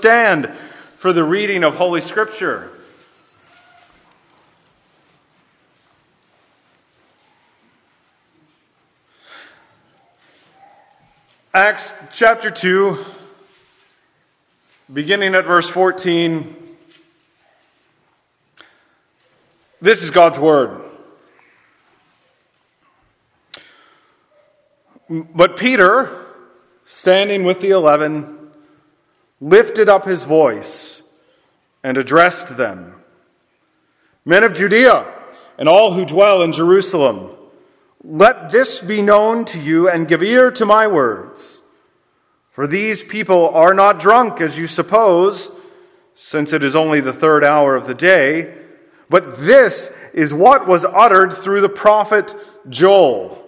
Stand for the reading of Holy Scripture. Acts chapter 2, beginning at verse 14. This is God's Word. But Peter, standing with the eleven, lifted up his voice and addressed them Men of Judea and all who dwell in Jerusalem, let this be known to you and give ear to my words. For these people are not drunk, as you suppose, since it is only the third hour of the day, but this is what was uttered through the prophet Joel.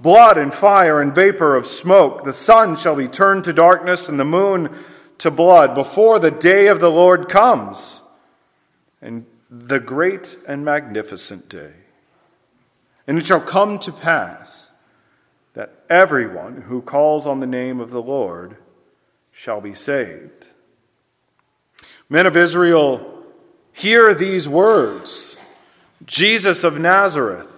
blood and fire and vapor of smoke. The sun shall be turned to darkness and the moon to blood before the day of the Lord comes, and the great and magnificent day. And it shall come to pass that everyone who calls on the name of the Lord shall be saved. Men of Israel, hear these words Jesus of Nazareth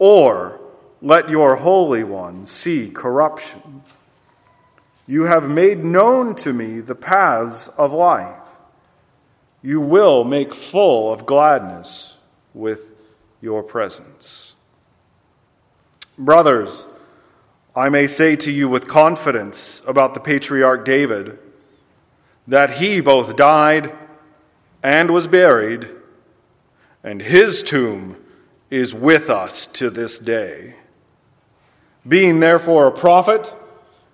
or let your Holy One see corruption. You have made known to me the paths of life. You will make full of gladness with your presence. Brothers, I may say to you with confidence about the patriarch David that he both died and was buried, and his tomb is with us to this day. Being therefore a prophet,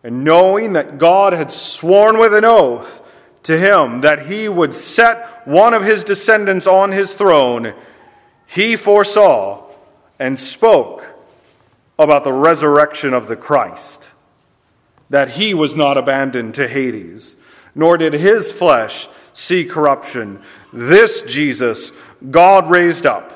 and knowing that God had sworn with an oath to him that he would set one of his descendants on his throne, he foresaw and spoke about the resurrection of the Christ, that he was not abandoned to Hades, nor did his flesh see corruption. This Jesus God raised up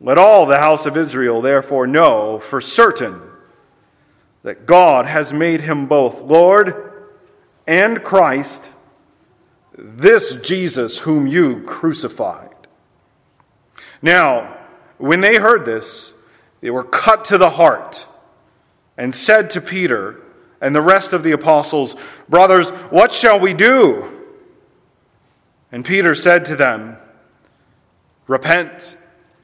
Let all the house of Israel therefore know for certain that God has made him both Lord and Christ, this Jesus whom you crucified. Now, when they heard this, they were cut to the heart and said to Peter and the rest of the apostles, Brothers, what shall we do? And Peter said to them, Repent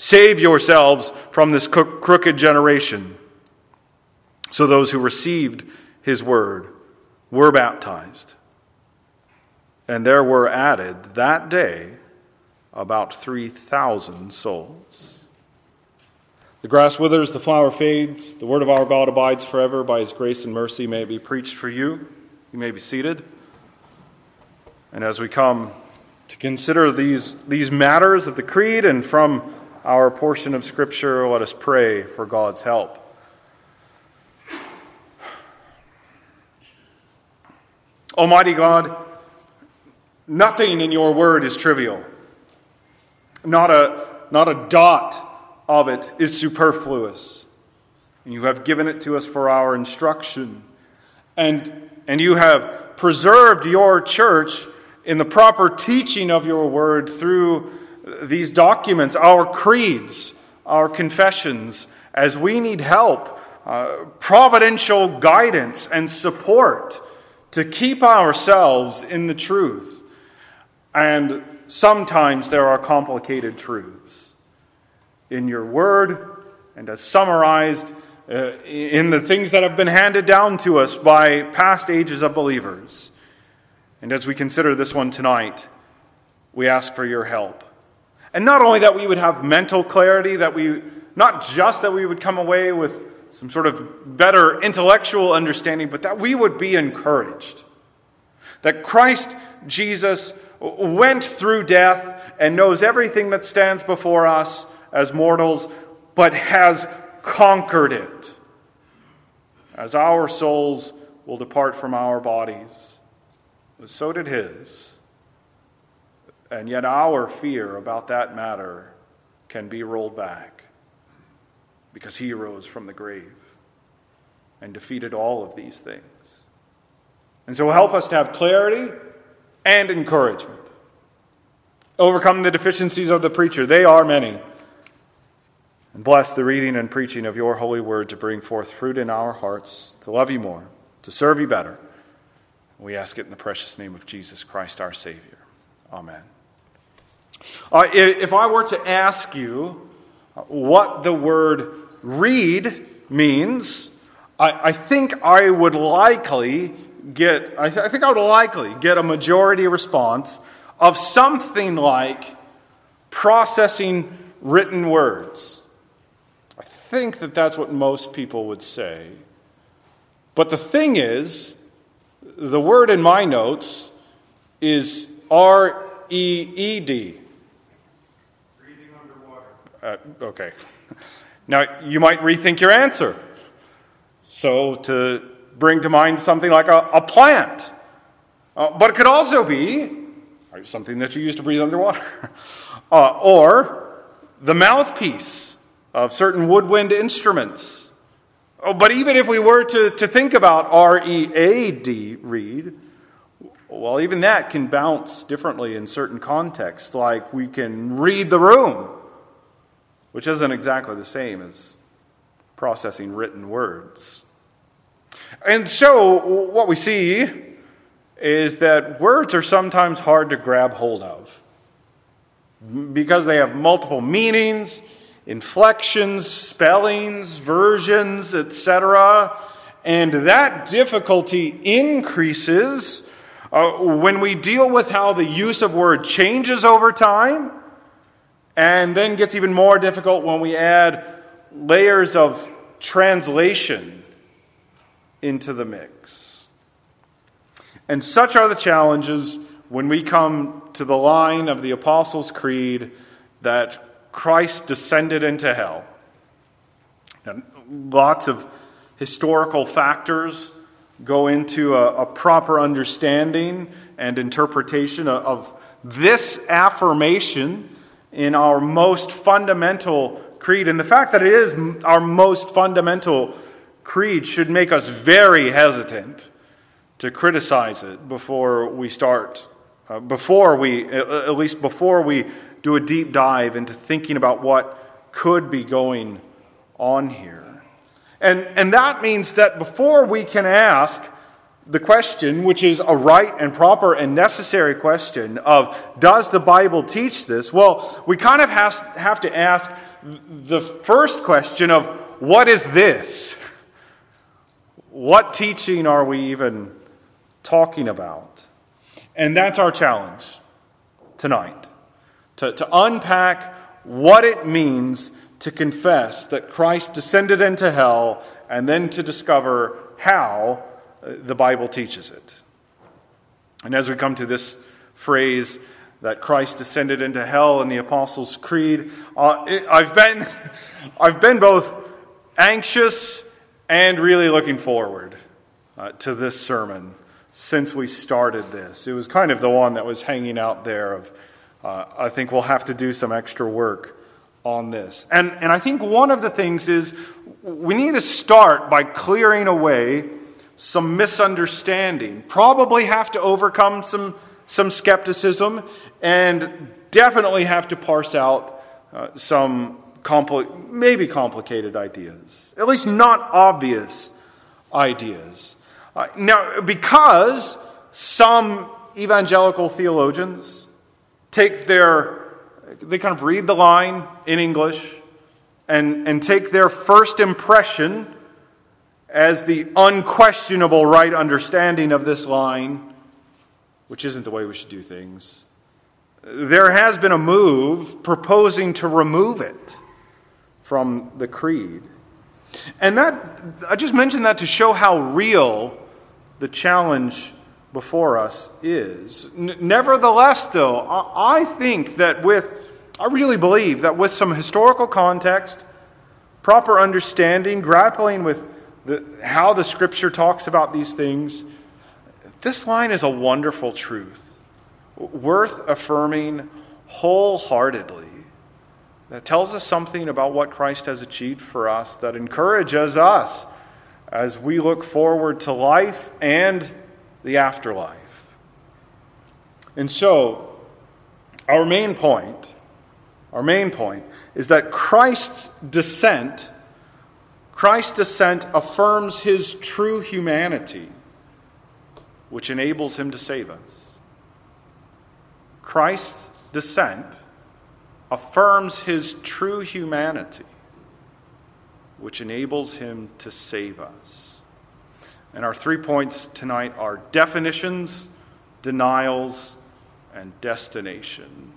Save yourselves from this crooked generation. So those who received his word were baptized. And there were added that day about 3,000 souls. The grass withers, the flower fades, the word of our God abides forever. By his grace and mercy may it be preached for you. You may be seated. And as we come to consider these, these matters of the Creed and from our portion of Scripture, let us pray for God's help. Almighty God, nothing in your word is trivial. Not a, not a dot of it is superfluous. And you have given it to us for our instruction. And, and you have preserved your church in the proper teaching of your word through these documents, our creeds, our confessions, as we need help, uh, providential guidance, and support to keep ourselves in the truth. And sometimes there are complicated truths in your word and as summarized uh, in the things that have been handed down to us by past ages of believers. And as we consider this one tonight, we ask for your help. And not only that we would have mental clarity, that we, not just that we would come away with some sort of better intellectual understanding, but that we would be encouraged. That Christ Jesus went through death and knows everything that stands before us as mortals, but has conquered it. As our souls will depart from our bodies so did his. And yet, our fear about that matter can be rolled back because he rose from the grave and defeated all of these things. And so, help us to have clarity and encouragement. Overcome the deficiencies of the preacher, they are many. And bless the reading and preaching of your holy word to bring forth fruit in our hearts, to love you more, to serve you better we ask it in the precious name of Jesus Christ, our Savior. Amen. Uh, if I were to ask you what the word read means, I, I think I would likely get, I, th- I think I would likely get a majority response of something like processing written words. I think that that's what most people would say. But the thing is, the word in my notes is R E E D. Breathing underwater. Uh, okay. Now, you might rethink your answer. So, to bring to mind something like a, a plant. Uh, but it could also be something that you use to breathe underwater. uh, or the mouthpiece of certain woodwind instruments. Oh, but even if we were to, to think about R E A D, read, well, even that can bounce differently in certain contexts. Like we can read the room, which isn't exactly the same as processing written words. And so, what we see is that words are sometimes hard to grab hold of because they have multiple meanings inflections, spellings, versions, etc. And that difficulty increases uh, when we deal with how the use of word changes over time, and then gets even more difficult when we add layers of translation into the mix. And such are the challenges when we come to the line of the Apostles' Creed that Christ descended into hell. And lots of historical factors go into a, a proper understanding and interpretation of, of this affirmation in our most fundamental creed. And the fact that it is our most fundamental creed should make us very hesitant to criticize it before we start, uh, before we, at least before we do a deep dive into thinking about what could be going on here. And, and that means that before we can ask the question, which is a right and proper and necessary question of does the Bible teach this? Well, we kind of has, have to ask the first question of what is this? What teaching are we even talking about? And that's our challenge tonight to, to unpack what it means to confess that Christ descended into hell and then to discover how the Bible teaches it. And as we come to this phrase that Christ descended into hell in the Apostles' Creed, uh, I've, been, I've been both anxious and really looking forward uh, to this sermon since we started this. It was kind of the one that was hanging out there of, uh, I think we'll have to do some extra work on this. And, and I think one of the things is we need to start by clearing away some misunderstanding, probably have to overcome some, some skepticism, and definitely have to parse out uh, some compli- maybe complicated ideas, at least not obvious ideas. Uh, now, because some evangelical theologians take their, they kind of read the line in English and, and take their first impression as the unquestionable right understanding of this line, which isn't the way we should do things, there has been a move proposing to remove it from the creed. And that, I just mentioned that to show how real the challenge before us is. N- nevertheless, though, I-, I think that with, I really believe that with some historical context, proper understanding, grappling with the, how the scripture talks about these things, this line is a wonderful truth, worth affirming wholeheartedly. That tells us something about what Christ has achieved for us, that encourages us as we look forward to life and the afterlife. And so, our main point, our main point is that Christ's descent Christ's descent affirms his true humanity, which enables him to save us. Christ's descent affirms his true humanity, which enables him to save us. And our three points tonight are definitions, denials, and destination.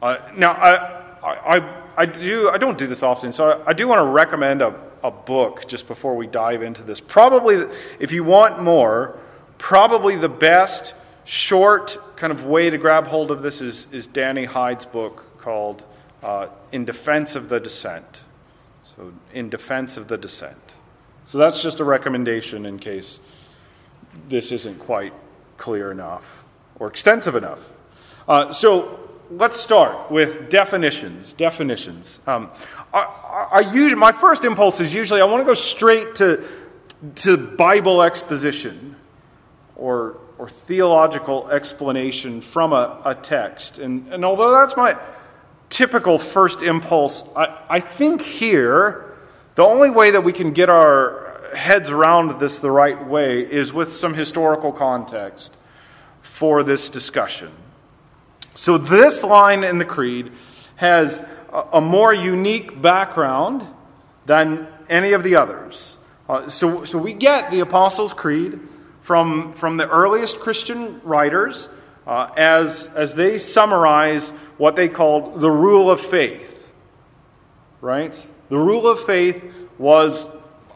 Uh, now, I, I, I, do, I don't do this often, so I, I do want to recommend a a book just before we dive into this. Probably, if you want more, probably the best short kind of way to grab hold of this is, is Danny Hyde's book called uh, In Defense of the Descent. So, In Defense of the Descent. So, that's just a recommendation in case this isn't quite clear enough or extensive enough. Uh, so, let's start with definitions. Definitions. Um, I, I usually, my first impulse is usually I want to go straight to, to Bible exposition or, or theological explanation from a, a text. And, and although that's my typical first impulse, I, I think here the only way that we can get our heads around this the right way is with some historical context for this discussion. So, this line in the Creed has a more unique background than any of the others. Uh, so, so we get the Apostles' Creed from, from the earliest Christian writers uh, as, as they summarize what they called the rule of faith. Right? The rule of faith was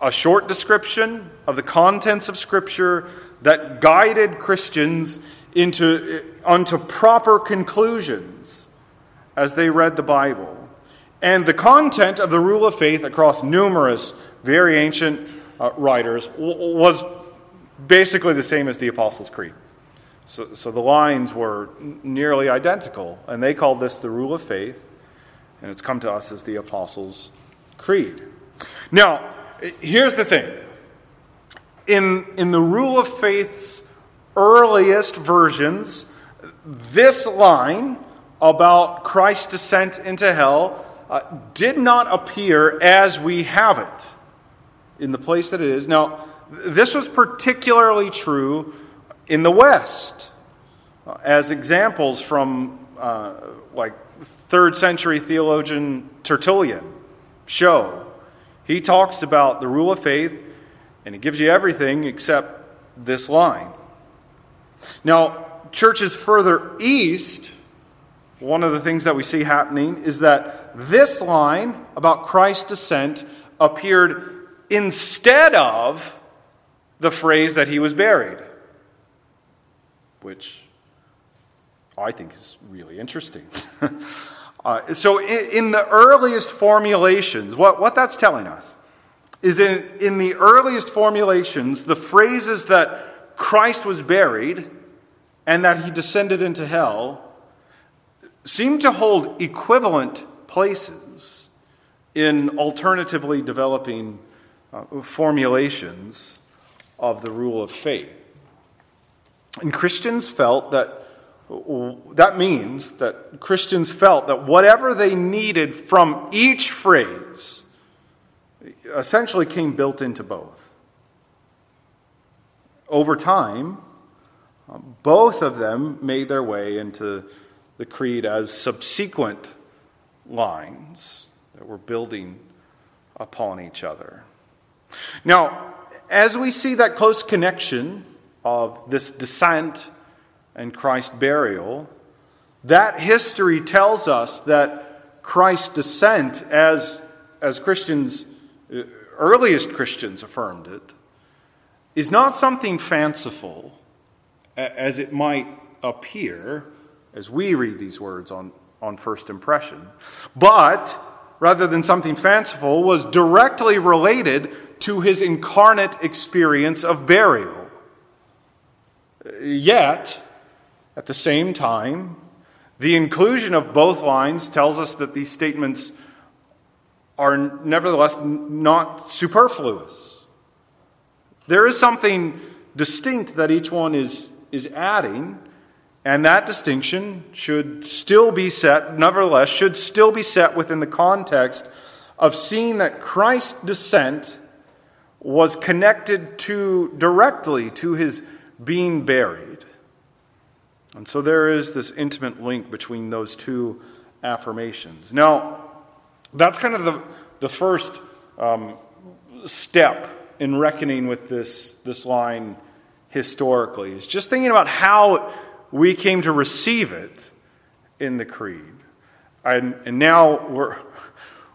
a short description of the contents of Scripture that guided Christians into, unto proper conclusions as they read the Bible. And the content of the rule of faith across numerous very ancient uh, writers was basically the same as the Apostles' Creed. So, so the lines were nearly identical, and they called this the rule of faith, and it's come to us as the Apostles' Creed. Now, here's the thing in, in the rule of faith's earliest versions, this line about Christ's descent into hell uh, did not appear as we have it in the place that it is. Now, this was particularly true in the West, uh, as examples from uh, like third century theologian Tertullian show. He talks about the rule of faith, and he gives you everything except this line. Now, churches further east, one of the things that we see happening is that this line about Christ's descent appeared instead of the phrase that he was buried, which I think is really interesting. uh, so, in, in, the earliest formulations, what, what that's telling us is in, in the earliest formulations, the phrases that Christ was buried and that he descended into hell seem to hold equivalent places in alternatively developing uh, formulations of the rule of faith. And Christians felt that that means that Christians felt that whatever they needed from each phrase essentially came built into both. Over time, both of them made their way into the creed as subsequent lines that were building upon each other. Now, as we see that close connection of this descent and Christ's burial, that history tells us that Christ's descent, as, as Christians, uh, earliest Christians affirmed it, is not something fanciful as it might appear as we read these words on, on first impression, but rather than something fanciful, was directly related to his incarnate experience of burial. Yet, at the same time, the inclusion of both lines tells us that these statements are nevertheless not superfluous. There is something distinct that each one is, is adding, and that distinction should still be set, nevertheless, should still be set within the context of seeing that Christ's descent was connected to directly to his being buried. And so there is this intimate link between those two affirmations. Now, that's kind of the, the first um, step in reckoning with this, this line historically, is just thinking about how we came to receive it in the creed. And, and now we're,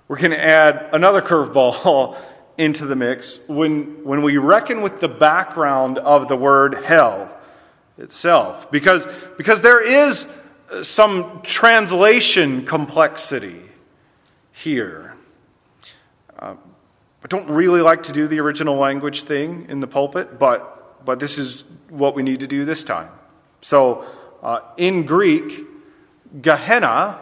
we're going to add another curveball into the mix when, when we reckon with the background of the word hell itself. Because, because there is uh, some translation complexity here. Uh, I don't really like to do the original language thing in the pulpit, but, but this is what we need to do this time. So, uh, in Greek, Gehenna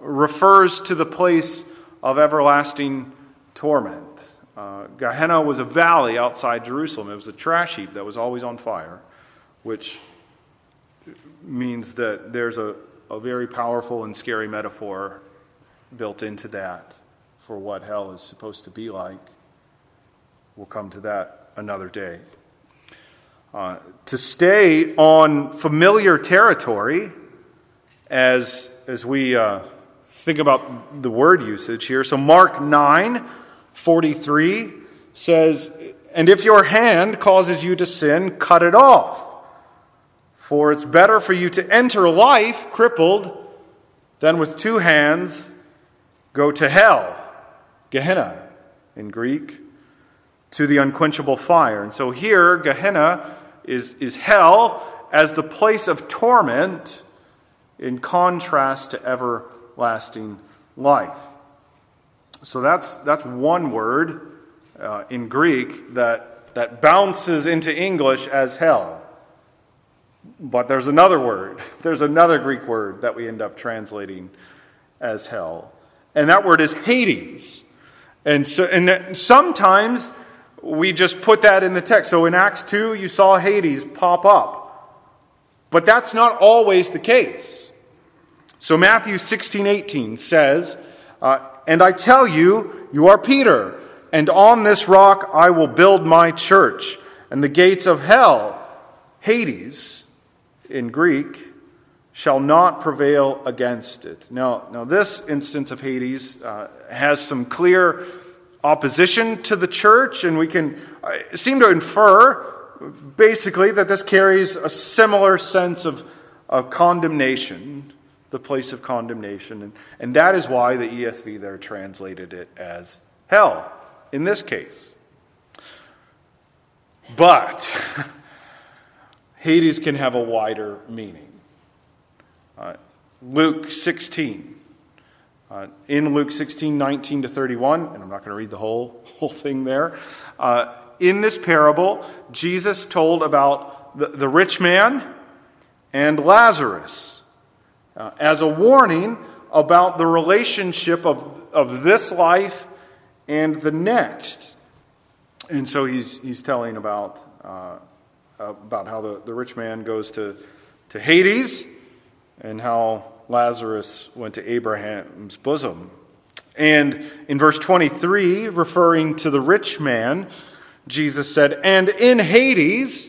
refers to the place of everlasting torment. Uh, Gehenna was a valley outside Jerusalem. It was a trash heap that was always on fire, which means that there's a, a very powerful and scary metaphor built into that for what hell is supposed to be like. We'll come to that another day. Uh, to stay on familiar territory as, as we uh, think about the word usage here. So, Mark 9 43 says, And if your hand causes you to sin, cut it off. For it's better for you to enter life crippled than with two hands go to hell, Gehenna in Greek, to the unquenchable fire. And so here, Gehenna is, is hell as the place of torment in contrast to everlasting life. So that's, that's one word uh, in Greek that, that bounces into English as hell. But there's another word, there's another Greek word that we end up translating as hell. And that word is Hades. And, so, and sometimes we just put that in the text. So in Acts 2, you saw Hades pop up. But that's not always the case. So Matthew 16, 18 says, uh, And I tell you, you are Peter, and on this rock I will build my church, and the gates of hell, Hades in Greek, shall not prevail against it. Now, now this instance of Hades uh, has some clear opposition to the church, and we can uh, seem to infer basically that this carries a similar sense of, of condemnation, the place of condemnation. And, and that is why the ESV there translated it as hell in this case. But Hades can have a wider meaning. Uh, Luke 16. Uh, in Luke 16, 19 to 31, and I'm not going to read the whole, whole thing there, uh, in this parable, Jesus told about the, the rich man and Lazarus uh, as a warning about the relationship of, of this life and the next. And so he's, he's telling about, uh, about how the, the rich man goes to, to Hades and how Lazarus went to Abraham's bosom. And in verse 23, referring to the rich man, Jesus said, And in Hades,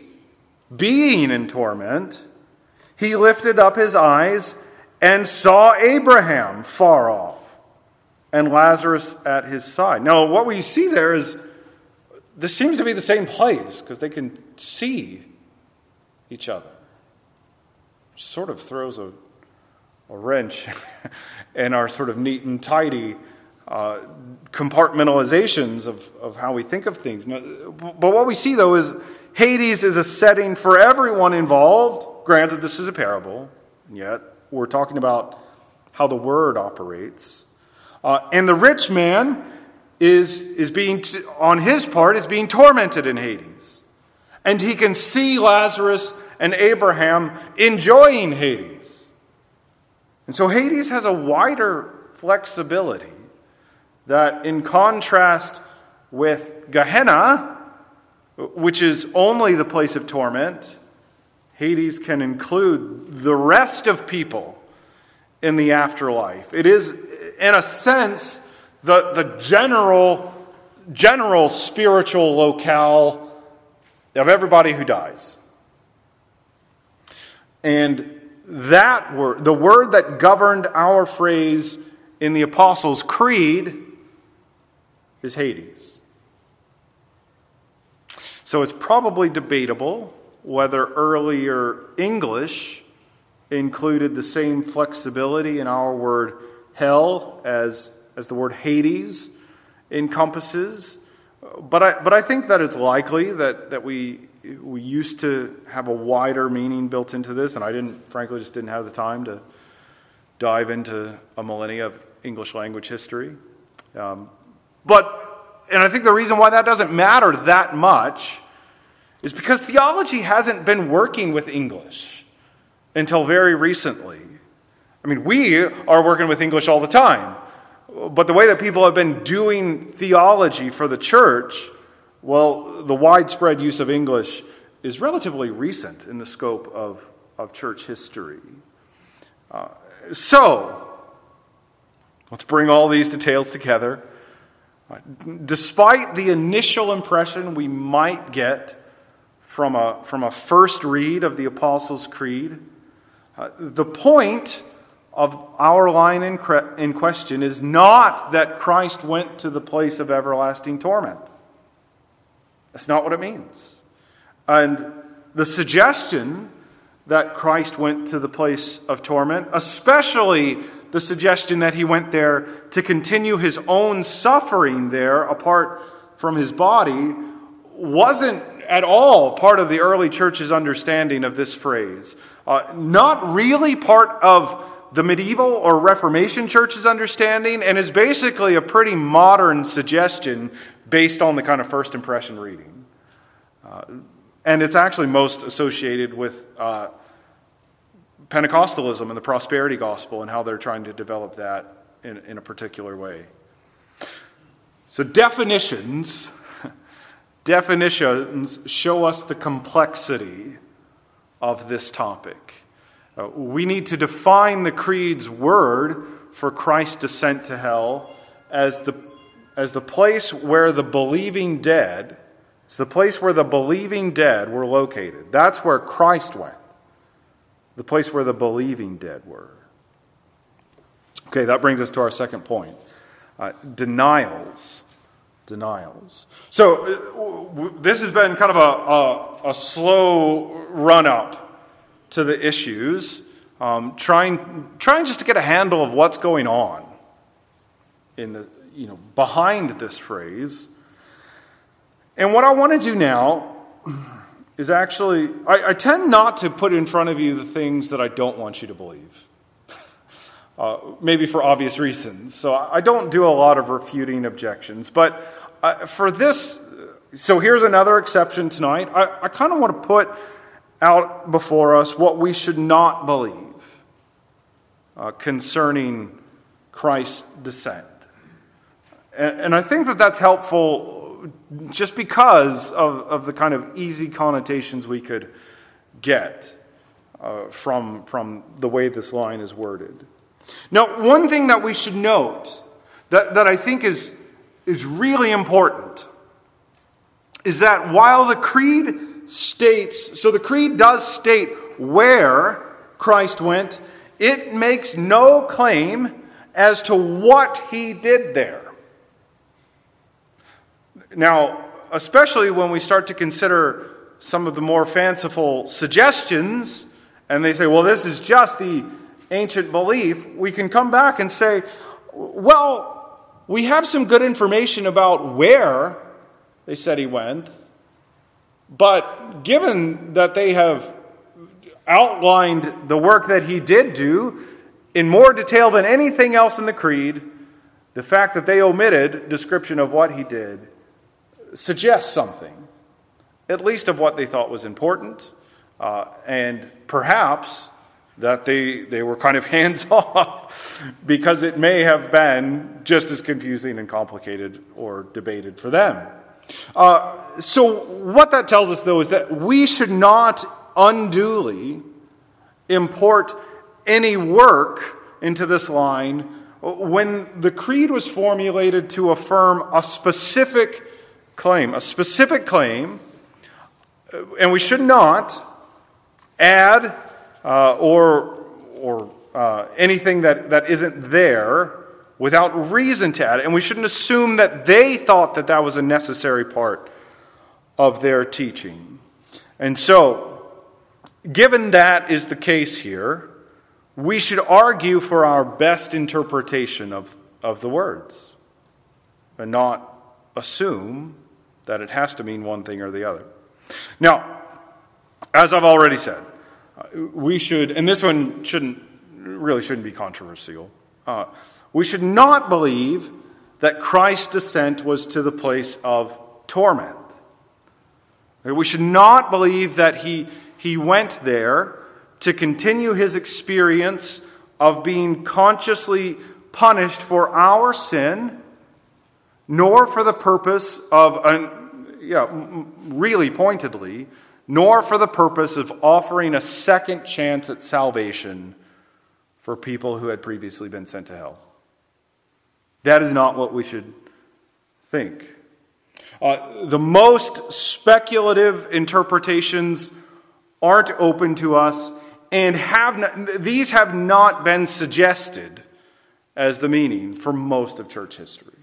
being in torment, he lifted up his eyes and saw Abraham far off and Lazarus at his side. Now, what we see there is this seems to be the same place because they can see each other. Sort of throws a, a wrench in our sort of neat and tidy uh, compartmentalizations of, of how we think of things. But what we see, though, is Hades is a setting for everyone involved. Granted, this is a parable, yet we're talking about how the word operates. Uh, and the rich man is, is being, t- on his part, is being tormented in Hades. And he can see Lazarus and Abraham enjoying Hades. And so Hades has a wider flexibility that, in contrast with Gehenna, which is only the place of torment, Hades can include the rest of people in the afterlife. It is, in a sense, the, the general, general spiritual locale of everybody who dies. And that word, the word that governed our phrase in the Apostles' Creed, is Hades. So it's probably debatable whether earlier English included the same flexibility in our word hell as, as the word Hades encompasses. But I, but I think that it's likely that, that we, we used to have a wider meaning built into this, and I didn't, frankly, just didn't have the time to dive into a millennia of English language history. Um, but, and I think the reason why that doesn't matter that much is because theology hasn't been working with English until very recently. I mean, we are working with English all the time. But the way that people have been doing theology for the church, well, the widespread use of English is relatively recent in the scope of, of church history. Uh, so, let's bring all these details together Despite the initial impression we might get from a, from a first read of the Apostles' Creed, uh, the point of our line in, cre- in question is not that Christ went to the place of everlasting torment. That's not what it means. And the suggestion that Christ went to the place of torment, especially the suggestion that he went there to continue his own suffering there apart from his body wasn't at all part of the early church's understanding of this phrase. Uh, not really part of the medieval or Reformation church's understanding, and is basically a pretty modern suggestion based on the kind of first impression reading. Uh, and it's actually most associated with uh, Pentecostalism and the prosperity gospel and how they're trying to develop that in, in a particular way. So, definitions. Definitions show us the complexity of this topic. Uh, we need to define the Creed's word for Christ's descent to hell as the, as the place where the believing dead, it's the place where the believing dead were located. That's where Christ went, the place where the believing dead were. Okay, that brings us to our second point uh, denials. Denials. So, uh, this has been kind of a, a, a slow run up to the issues, um, trying, trying just to get a handle of what's going on in the, you know, behind this phrase. And what I want to do now is actually, I, I, tend not to put in front of you the things that I don't want you to believe. Uh, maybe for obvious reasons. So I don't do a lot of refuting objections. But uh, for this, so here's another exception tonight. I, I kind of want to put out before us what we should not believe uh, concerning Christ's descent. And, I think that that's helpful just because of, of the kind of easy connotations we could get uh, from, from the way this line is worded. Now, one thing that we should note that, that I think is, is really important is that while the Creed states, so the Creed does state where Christ went, it makes no claim as to what he did there. Now, especially when we start to consider some of the more fanciful suggestions, and they say, well, this is just the ancient belief, we can come back and say, well, we have some good information about where they said he went, but given that they have outlined the work that he did do in more detail than anything else in the Creed, the fact that they omitted description of what he did suggests something, at least of what they thought was important, uh, and perhaps that they, they were kind of hands off because it may have been just as confusing and complicated or debated for them. Uh, so, what that tells us, though, is that we should not unduly import any work into this line when the creed was formulated to affirm a specific claim, a specific claim, and we should not add uh, or, or uh, anything that, that isn't there without reason to add it. And we shouldn't assume that they thought that that was a necessary part of their teaching. And so, given that is the case here, we should argue for our best interpretation of, of the words and not assume that it has to mean one thing or the other. Now, as I've already said, we should, and this one shouldn't, really shouldn't be controversial. Uh, we should not believe that Christ's descent was to the place of torment. We should not believe that he, he went there to continue his experience of being consciously punished for our sin, nor for the purpose of, yeah, really pointedly, nor for the purpose of offering a second chance at salvation for people who had previously been sent to hell. That is not what we should think. Uh, the most speculative interpretations aren't open to us, and have not, these have not been suggested as the meaning for most of church history.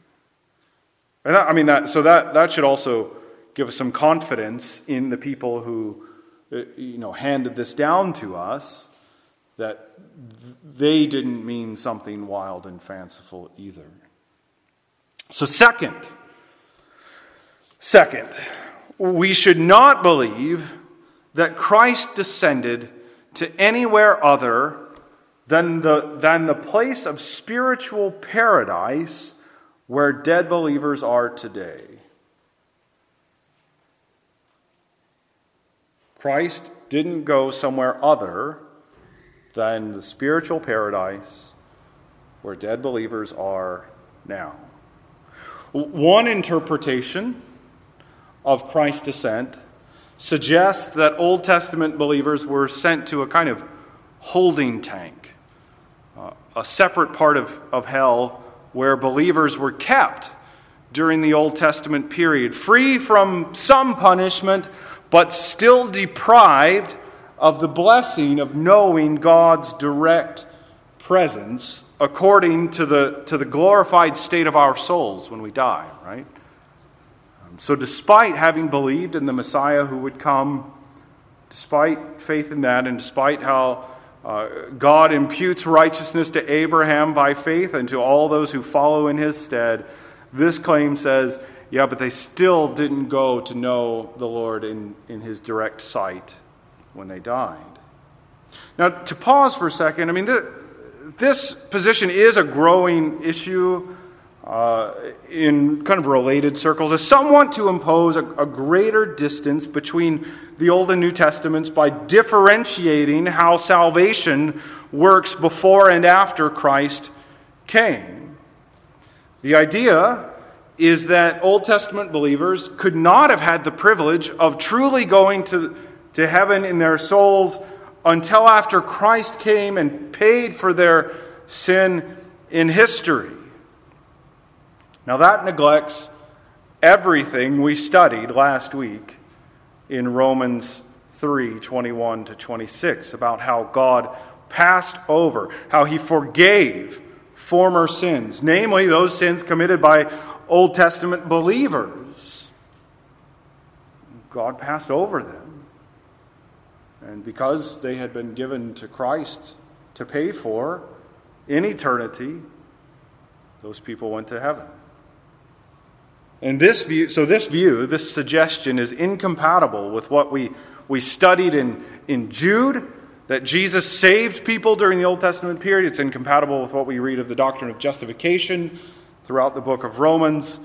And that, I mean, that, so that, that should also give us some confidence in the people who uh, you know, handed this down to us that they didn't mean something wild and fanciful either. So, second, second, we should not believe that Christ descended to anywhere other than the, than the place of spiritual paradise where dead believers are today. Christ didn't go somewhere other than the spiritual paradise where dead believers are now. One interpretation of Christ's descent suggests that Old Testament believers were sent to a kind of holding tank, uh, a separate part of, of hell where believers were kept during the Old Testament period, free from some punishment, but still deprived of the blessing of knowing God's direct presence according to the, to the glorified state of our souls when we die, right? Um, so, despite having believed in the Messiah who would come, despite faith in that, and despite how uh, God imputes righteousness to Abraham by faith and to all those who follow in his stead, this claim says, yeah, but they still didn't go to know the Lord in, in his direct sight when they died. Now, to pause for a second, I mean, this position is a growing issue uh, in kind of related circles, as some want to impose a, a greater distance between the Old and New Testaments by differentiating how salvation works before and after Christ came. The idea is that Old Testament believers could not have had the privilege of truly going to, to heaven in their souls until after Christ came and paid for their sin in history. Now, that neglects everything we studied last week in Romans 3 21 to 26 about how God passed over, how he forgave former sins, namely those sins committed by Old Testament believers. God passed over them. And because they had been given to Christ to pay for in eternity, those people went to heaven. And this view, so this view, this suggestion is incompatible with what we, we studied in, in Jude, that Jesus saved people during the Old Testament period. It's incompatible with what we read of the doctrine of justification throughout the book of Romans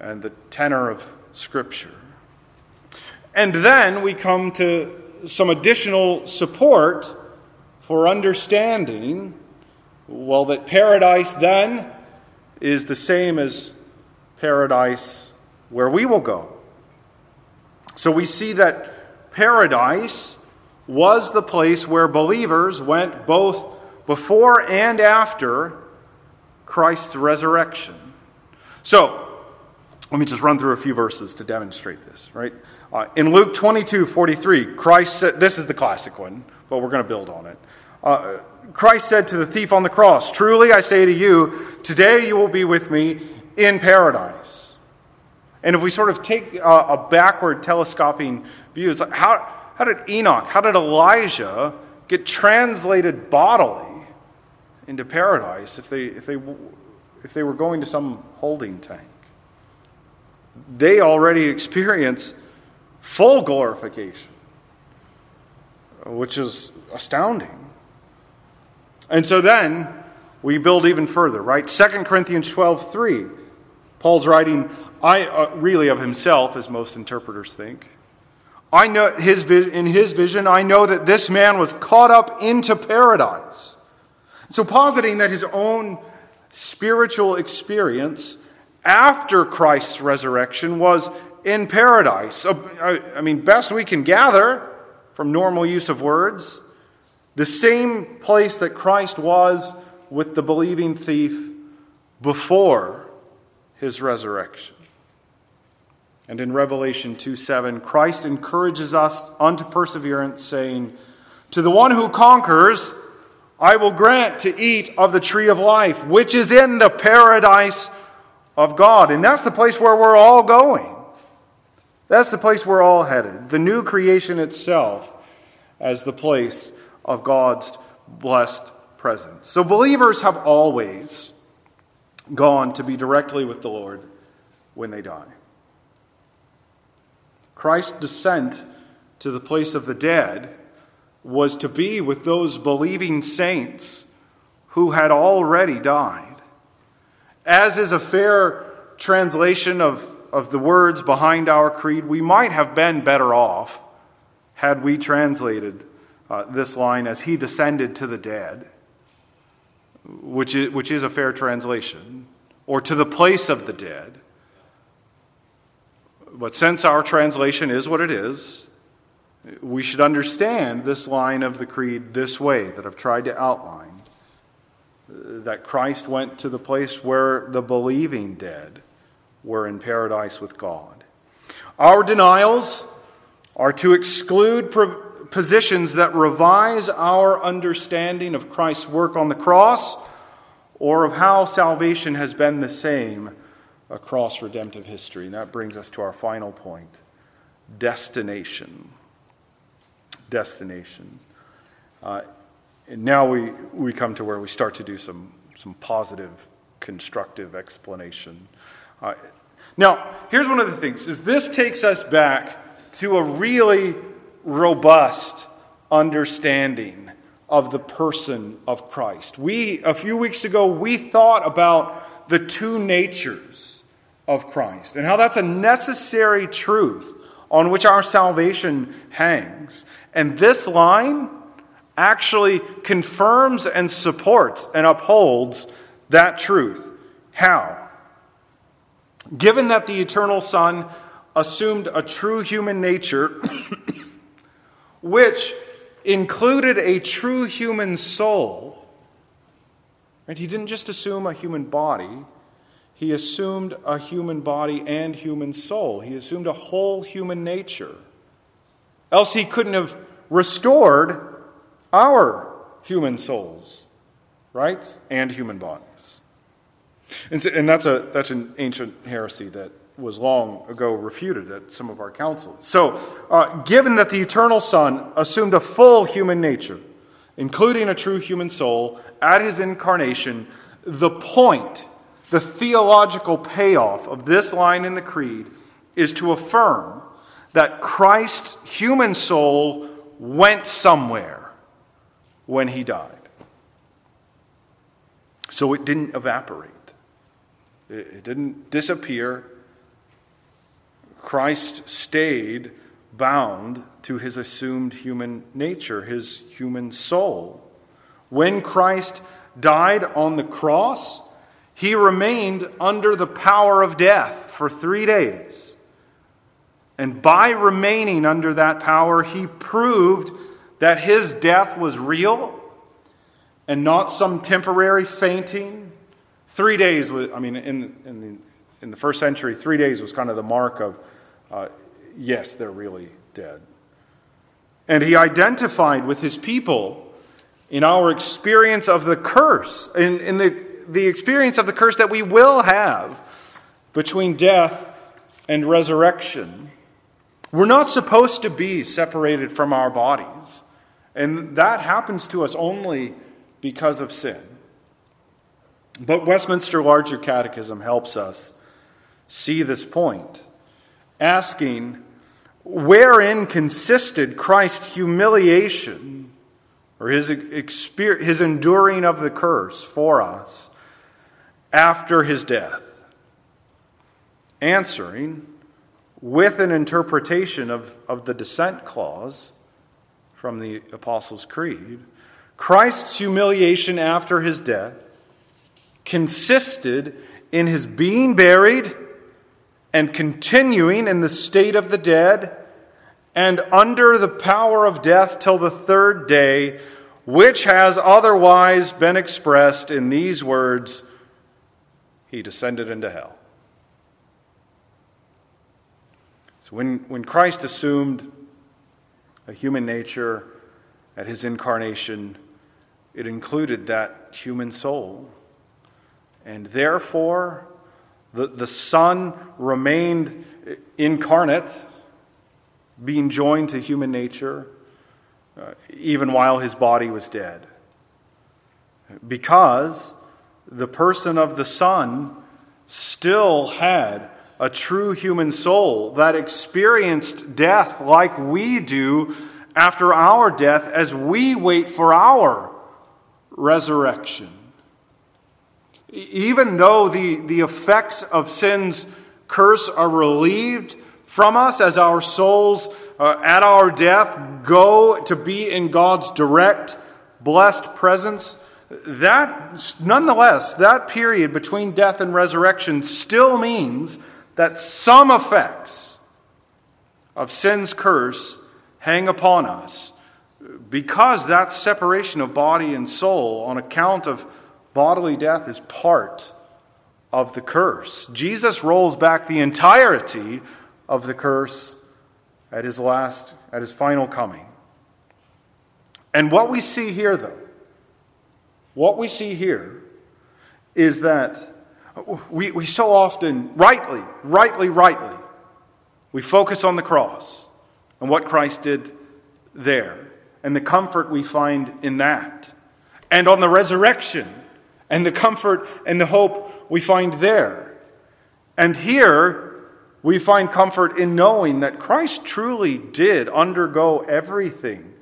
and the tenor of Scripture. And then we come to some additional support for understanding, well, that paradise then is the same as paradise where we will go. So we see that paradise was the place where believers went both before and after Christ's resurrection. So, let me just run through a few verses to demonstrate this, right? Uh, in Luke 22 43, Christ said, this is the classic one, but we're going to build on it. Uh, Christ said to the thief on the cross, Truly I say to you, today you will be with me in paradise. And if we sort of take a, a backward telescoping view, it's like how, how did Enoch, how did Elijah get translated bodily into paradise if they, if they, if they were going to some holding tank? They already experience full glorification, which is astounding. And so then we build even further, right? 2 Corinthians 12 3 Paul's writing, I uh, really of himself, as most interpreters think. I know his in his vision, I know that this man was caught up into paradise. So, positing that his own spiritual experience after Christ's resurrection was in paradise. I mean, best we can gather from normal use of words, the same place that Christ was with the believing thief before his resurrection. And in Revelation 2 7, Christ encourages us unto perseverance, saying, To the one who conquers, I will grant to eat of the tree of life, which is in the paradise of God. And that's the place where we're all going. That's the place we're all headed. The new creation itself as the place of God's blessed presence. So believers have always gone to be directly with the Lord when they die. Christ's descent to the place of the dead was to be with those believing saints who had already died. As is a fair translation of, of the words behind our creed, we might have been better off had we translated uh, this line as He descended to the dead which is, which is a fair translation, or to the place of the dead. But since our translation is what it is, we should understand this line of the Creed this way that I've tried to outline that Christ went to the place where the believing dead were in paradise with God. Our denials are to exclude positions that revise our understanding of Christ's work on the cross or of how salvation has been the same across redemptive history. And that brings us to our final point destination. Destination. Uh, and now we, we come to where we start to do some, some positive, constructive explanation. Uh, now, here's one of the things is this takes us back to a really robust understanding of the person of Christ. We a few weeks ago we thought about the two natures of Christ and how that's a necessary truth on which our salvation hangs. And this line actually confirms and supports and upholds that truth. How? Given that the eternal Son assumed a true human nature, which included a true human soul, right? He didn't just assume a human body, he assumed a human body and human soul. He assumed a whole human nature. Else he couldn't have restored our human souls, right? And human bodies. And, so, and that's, a, that's an ancient heresy that was long ago refuted at some of our councils. So, uh, given that the eternal Son assumed a full human nature, including a true human soul, at his incarnation, the point, the theological payoff of this line in the Creed is to affirm that Christ's human soul went somewhere when he died. So it didn't evaporate, it didn't disappear. Christ stayed bound to his assumed human nature, his human soul. When Christ died on the cross, he remained under the power of death for three days. And by remaining under that power, he proved that his death was real and not some temporary fainting. Three days, was, I mean, in, in, the, in the first century, three days was kind of the mark of, uh, yes, they're really dead. And he identified with his people in our experience of the curse, in, in the, the experience of the curse that we will have between death and resurrection. We're not supposed to be separated from our bodies. And that happens to us only because of sin. But Westminster Larger Catechism helps us see this point, asking, wherein consisted Christ's humiliation or his, his enduring of the curse for us after his death? Answering with an interpretation of, of the descent clause from the Apostles' Creed, Christ's humiliation after his death consisted in his being buried and continuing in the state of the dead and under the power of death till the third day, which has otherwise been expressed in these words He descended into hell. So when, when Christ assumed a human nature at his incarnation, it included that human soul. And therefore, the, the Son remained incarnate, being joined to human nature, uh, even while his body was dead. Because the person of the Son still had a true human soul that experienced death like we do after our death as we wait for our resurrection. Even though the, the effects of sin's curse are relieved from us as our souls uh, at our death go to be in God's direct, blessed presence, that nonetheless, that period between death and resurrection still means that some effects of sin's curse hang upon us because that separation of body and soul on account of bodily death is part of the curse. Jesus rolls back the entirety of the curse at his last, at his final coming. And what we see here, though, what we see here is that we, we so often, rightly, rightly, rightly, we focus on the cross and what Christ did there and the comfort we find in that, and on the resurrection and the comfort and the hope we find there. And here, we find comfort in knowing that Christ truly did undergo everything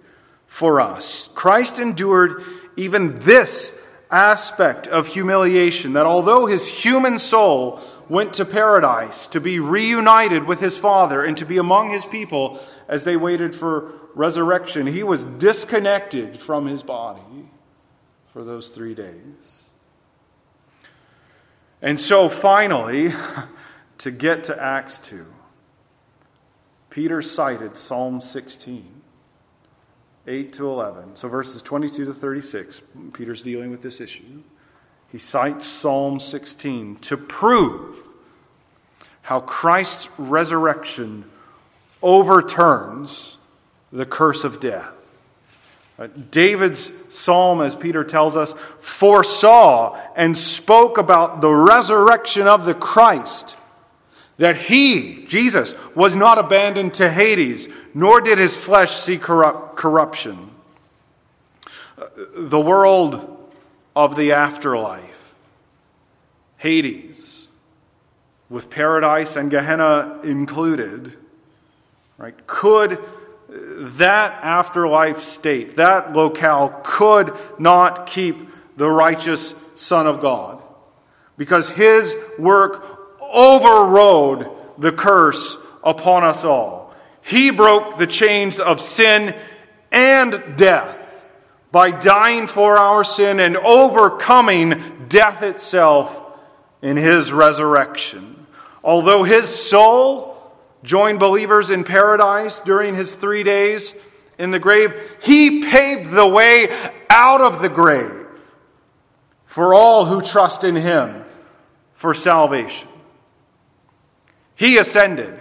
for us. Christ endured even this aspect of humiliation that although his human soul went to paradise to be reunited with his Father and to be among his people as they waited for resurrection, he was disconnected from his body for those three days. And so finally, to get to Acts 2, Peter cited Psalm 16. 8 to 11. So verses 22 to 36, Peter's dealing with this issue. He cites Psalm 16 to prove how Christ's resurrection overturns the curse of death. Uh, David's psalm, as Peter tells us, foresaw and spoke about the resurrection of the Christ that he, Jesus, was not abandoned to Hades, nor did his flesh see corrupt, corruption. The world of the afterlife, Hades, with paradise and Gehenna included, right, could that afterlife state, that locale, could not keep the righteous Son of God because his work overrode the curse upon us all. He broke the chains of sin and death by dying for our sin and overcoming death itself in his resurrection. Although his soul joined believers in paradise during his three days in the grave, he paved the way out of the grave for all who trust in him for salvation. He ascended,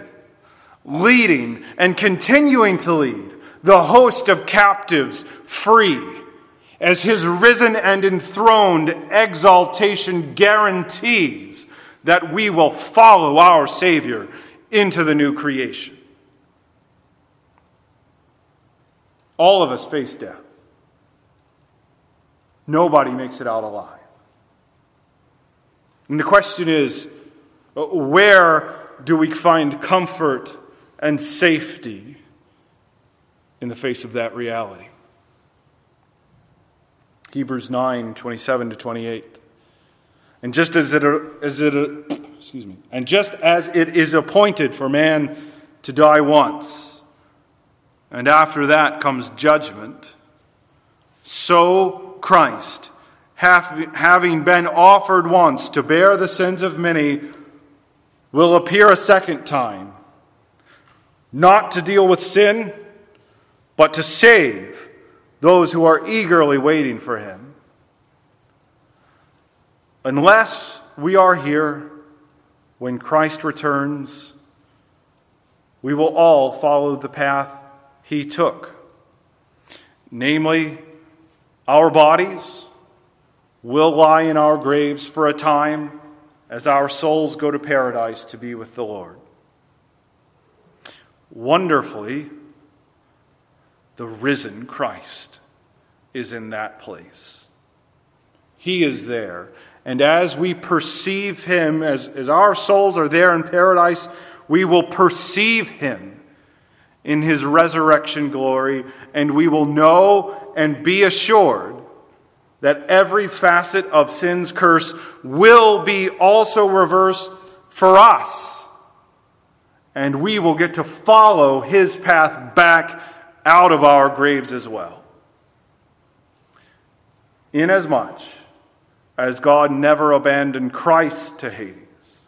leading and continuing to lead the host of captives free, as his risen and enthroned exaltation guarantees that we will follow our Savior into the new creation. All of us face death. Nobody makes it out alive. And the question is uh, where do we find comfort and safety in the face of that reality? Hebrews 9 27 to 28. And just as it, as it excuse me, and just as it is appointed for man to die once, and after that comes judgment, so Christ, having been offered once to bear the sins of many, will appear a second time, not to deal with sin, but to save those who are eagerly waiting for him. Unless we are here when Christ returns, we will all follow the path he took. Namely, our bodies will lie in our graves for a time as our souls go to paradise to be with the Lord. Wonderfully, the risen Christ is in that place. He is there. And as we perceive him, as, as our souls are there in paradise, we will perceive him in his resurrection glory, and we will know and be assured that every facet of sin's curse will be also reversed for us. And we will get to follow his path back out of our graves as well. Inasmuch as God never abandoned Christ to Hades,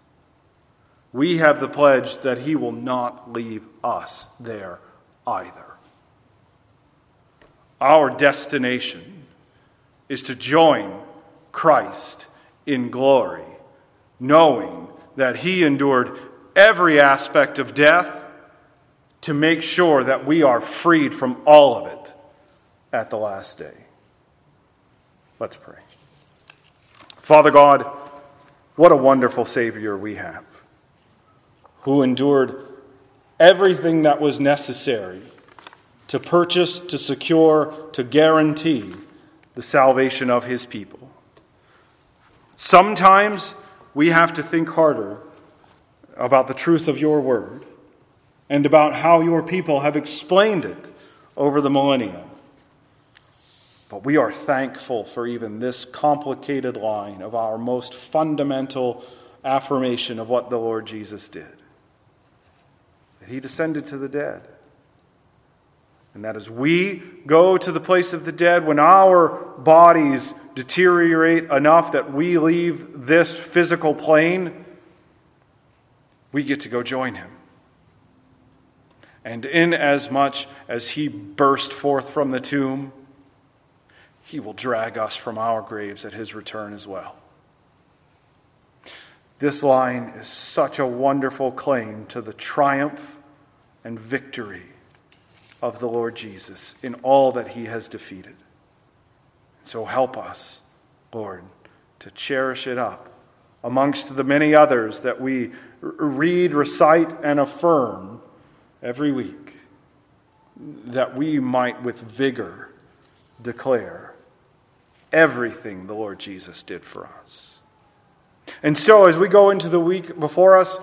we have the pledge that he will not leave us there either. Our destination is to join Christ in glory, knowing that he endured every aspect of death to make sure that we are freed from all of it at the last day. Let's pray. Father God, what a wonderful Savior we have, who endured everything that was necessary to purchase, to secure, to guarantee the salvation of his people. Sometimes we have to think harder about the truth of your word and about how your people have explained it over the millennia. But we are thankful for even this complicated line of our most fundamental affirmation of what the Lord Jesus did that he descended to the dead. And that as we go to the place of the dead, when our bodies deteriorate enough that we leave this physical plane, we get to go join him. And inasmuch as he burst forth from the tomb, he will drag us from our graves at his return as well. This line is such a wonderful claim to the triumph and victory of the Lord Jesus in all that he has defeated. So help us, Lord, to cherish it up amongst the many others that we read, recite, and affirm every week, that we might with vigor declare everything the Lord Jesus did for us. And so, as we go into the week before us,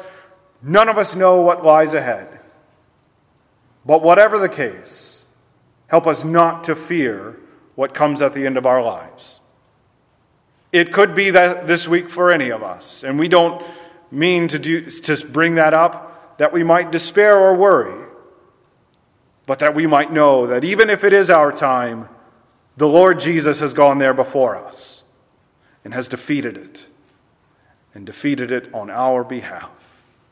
none of us know what lies ahead. But whatever the case, help us not to fear what comes at the end of our lives. It could be that this week for any of us, and we don't mean to, do, to bring that up that we might despair or worry, but that we might know that even if it is our time, the Lord Jesus has gone there before us and has defeated it, and defeated it on our behalf,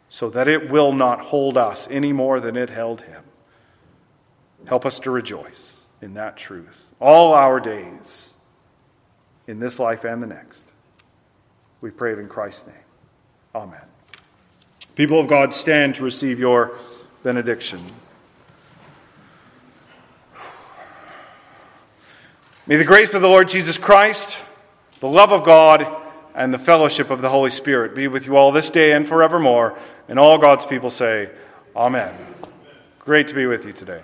so that it will not hold us any more than it held him. Help us to rejoice in that truth all our days, in this life and the next. We pray it in Christ's name. Amen. People of God, stand to receive your benediction. May the grace of the Lord Jesus Christ, the love of God, and the fellowship of the Holy Spirit be with you all this day and forevermore. And all God's people say, Amen. Great to be with you today.